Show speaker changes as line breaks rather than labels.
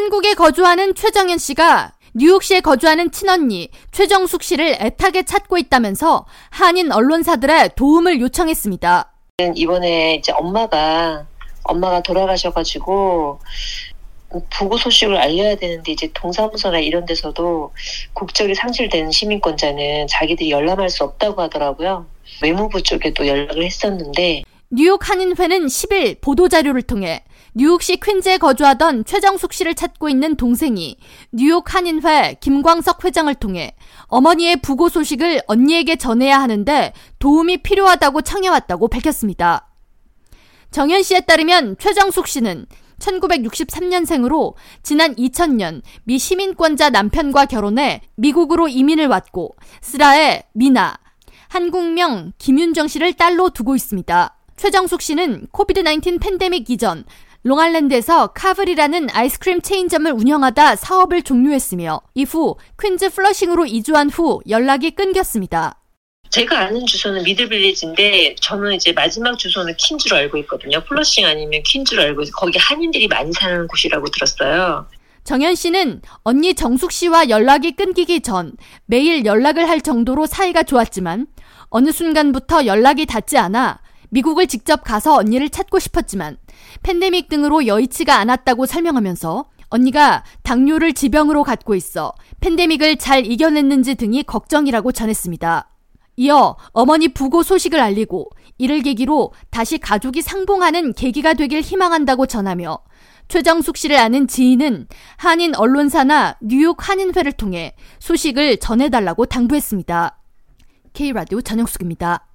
한국에 거주하는 최정현 씨가 뉴욕시에 거주하는 친언니 최정숙 씨를 애타게 찾고 있다면서 한인 언론사들의 도움을 요청했습니다.
이번에 이제 엄마가 엄마가 돌아가셔가지고 부고 소식을 알려야 되는데 이제 동사무소나 이런 데서도 국적이 상실된 시민권자는 자기들이 열람할 수 없다고 하더라고요. 외무부 쪽에도 연락을 했었는데
뉴욕 한인회는 10일 보도자료를 통해 뉴욕시 퀸즈에 거주하던 최정숙 씨를 찾고 있는 동생이 뉴욕 한인회 김광석 회장을 통해 어머니의 부고 소식을 언니에게 전해야 하는데 도움이 필요하다고 청해왔다고 밝혔습니다. 정현 씨에 따르면 최정숙 씨는 1963년생으로 지난 2000년 미 시민권자 남편과 결혼해 미국으로 이민을 왔고 스라의 미나, 한국명 김윤정 씨를 딸로 두고 있습니다. 최정숙 씨는 코비드-19 팬데믹 이전 롱아일랜드에서 Carvel이라는 아이스크림 체인점을 운영하다 사업을 종료했으며 이후 퀸즈 플러싱으로 이주한 후 연락이 끊겼습니다.
제가 아는 주소는 미들빌리지인데 저는 이제 마지막 주소는 퀸즈로 알고 있거든요. 플러싱 아니면 퀸즈로 알고 있어요. 거기 한인들이 많이 사는 곳이라고 들었어요.
정현 씨는 언니 정숙 씨와 연락이 끊기기 전 매일 연락을 할 정도로 사이가 좋았지만 어느 순간부터 연락이 닿지 않아 미국을 직접 가서 언니를 찾고 싶었지만 팬데믹 등으로 여의치가 않았다고 설명하면서 언니가 당뇨를 지병으로 갖고 있어 팬데믹을 잘 이겨냈는지 등이 걱정이라고 전했습니다. 이어 어머니 부고 소식을 알리고 이를 계기로 다시 가족이 상봉하는 계기가 되길 희망한다고 전하며 최정숙 씨를 아는 지인은 한인 언론사나 뉴욕 한인회를 통해 소식을 전해달라고 당부했습니다. K라디오 전영숙입니다.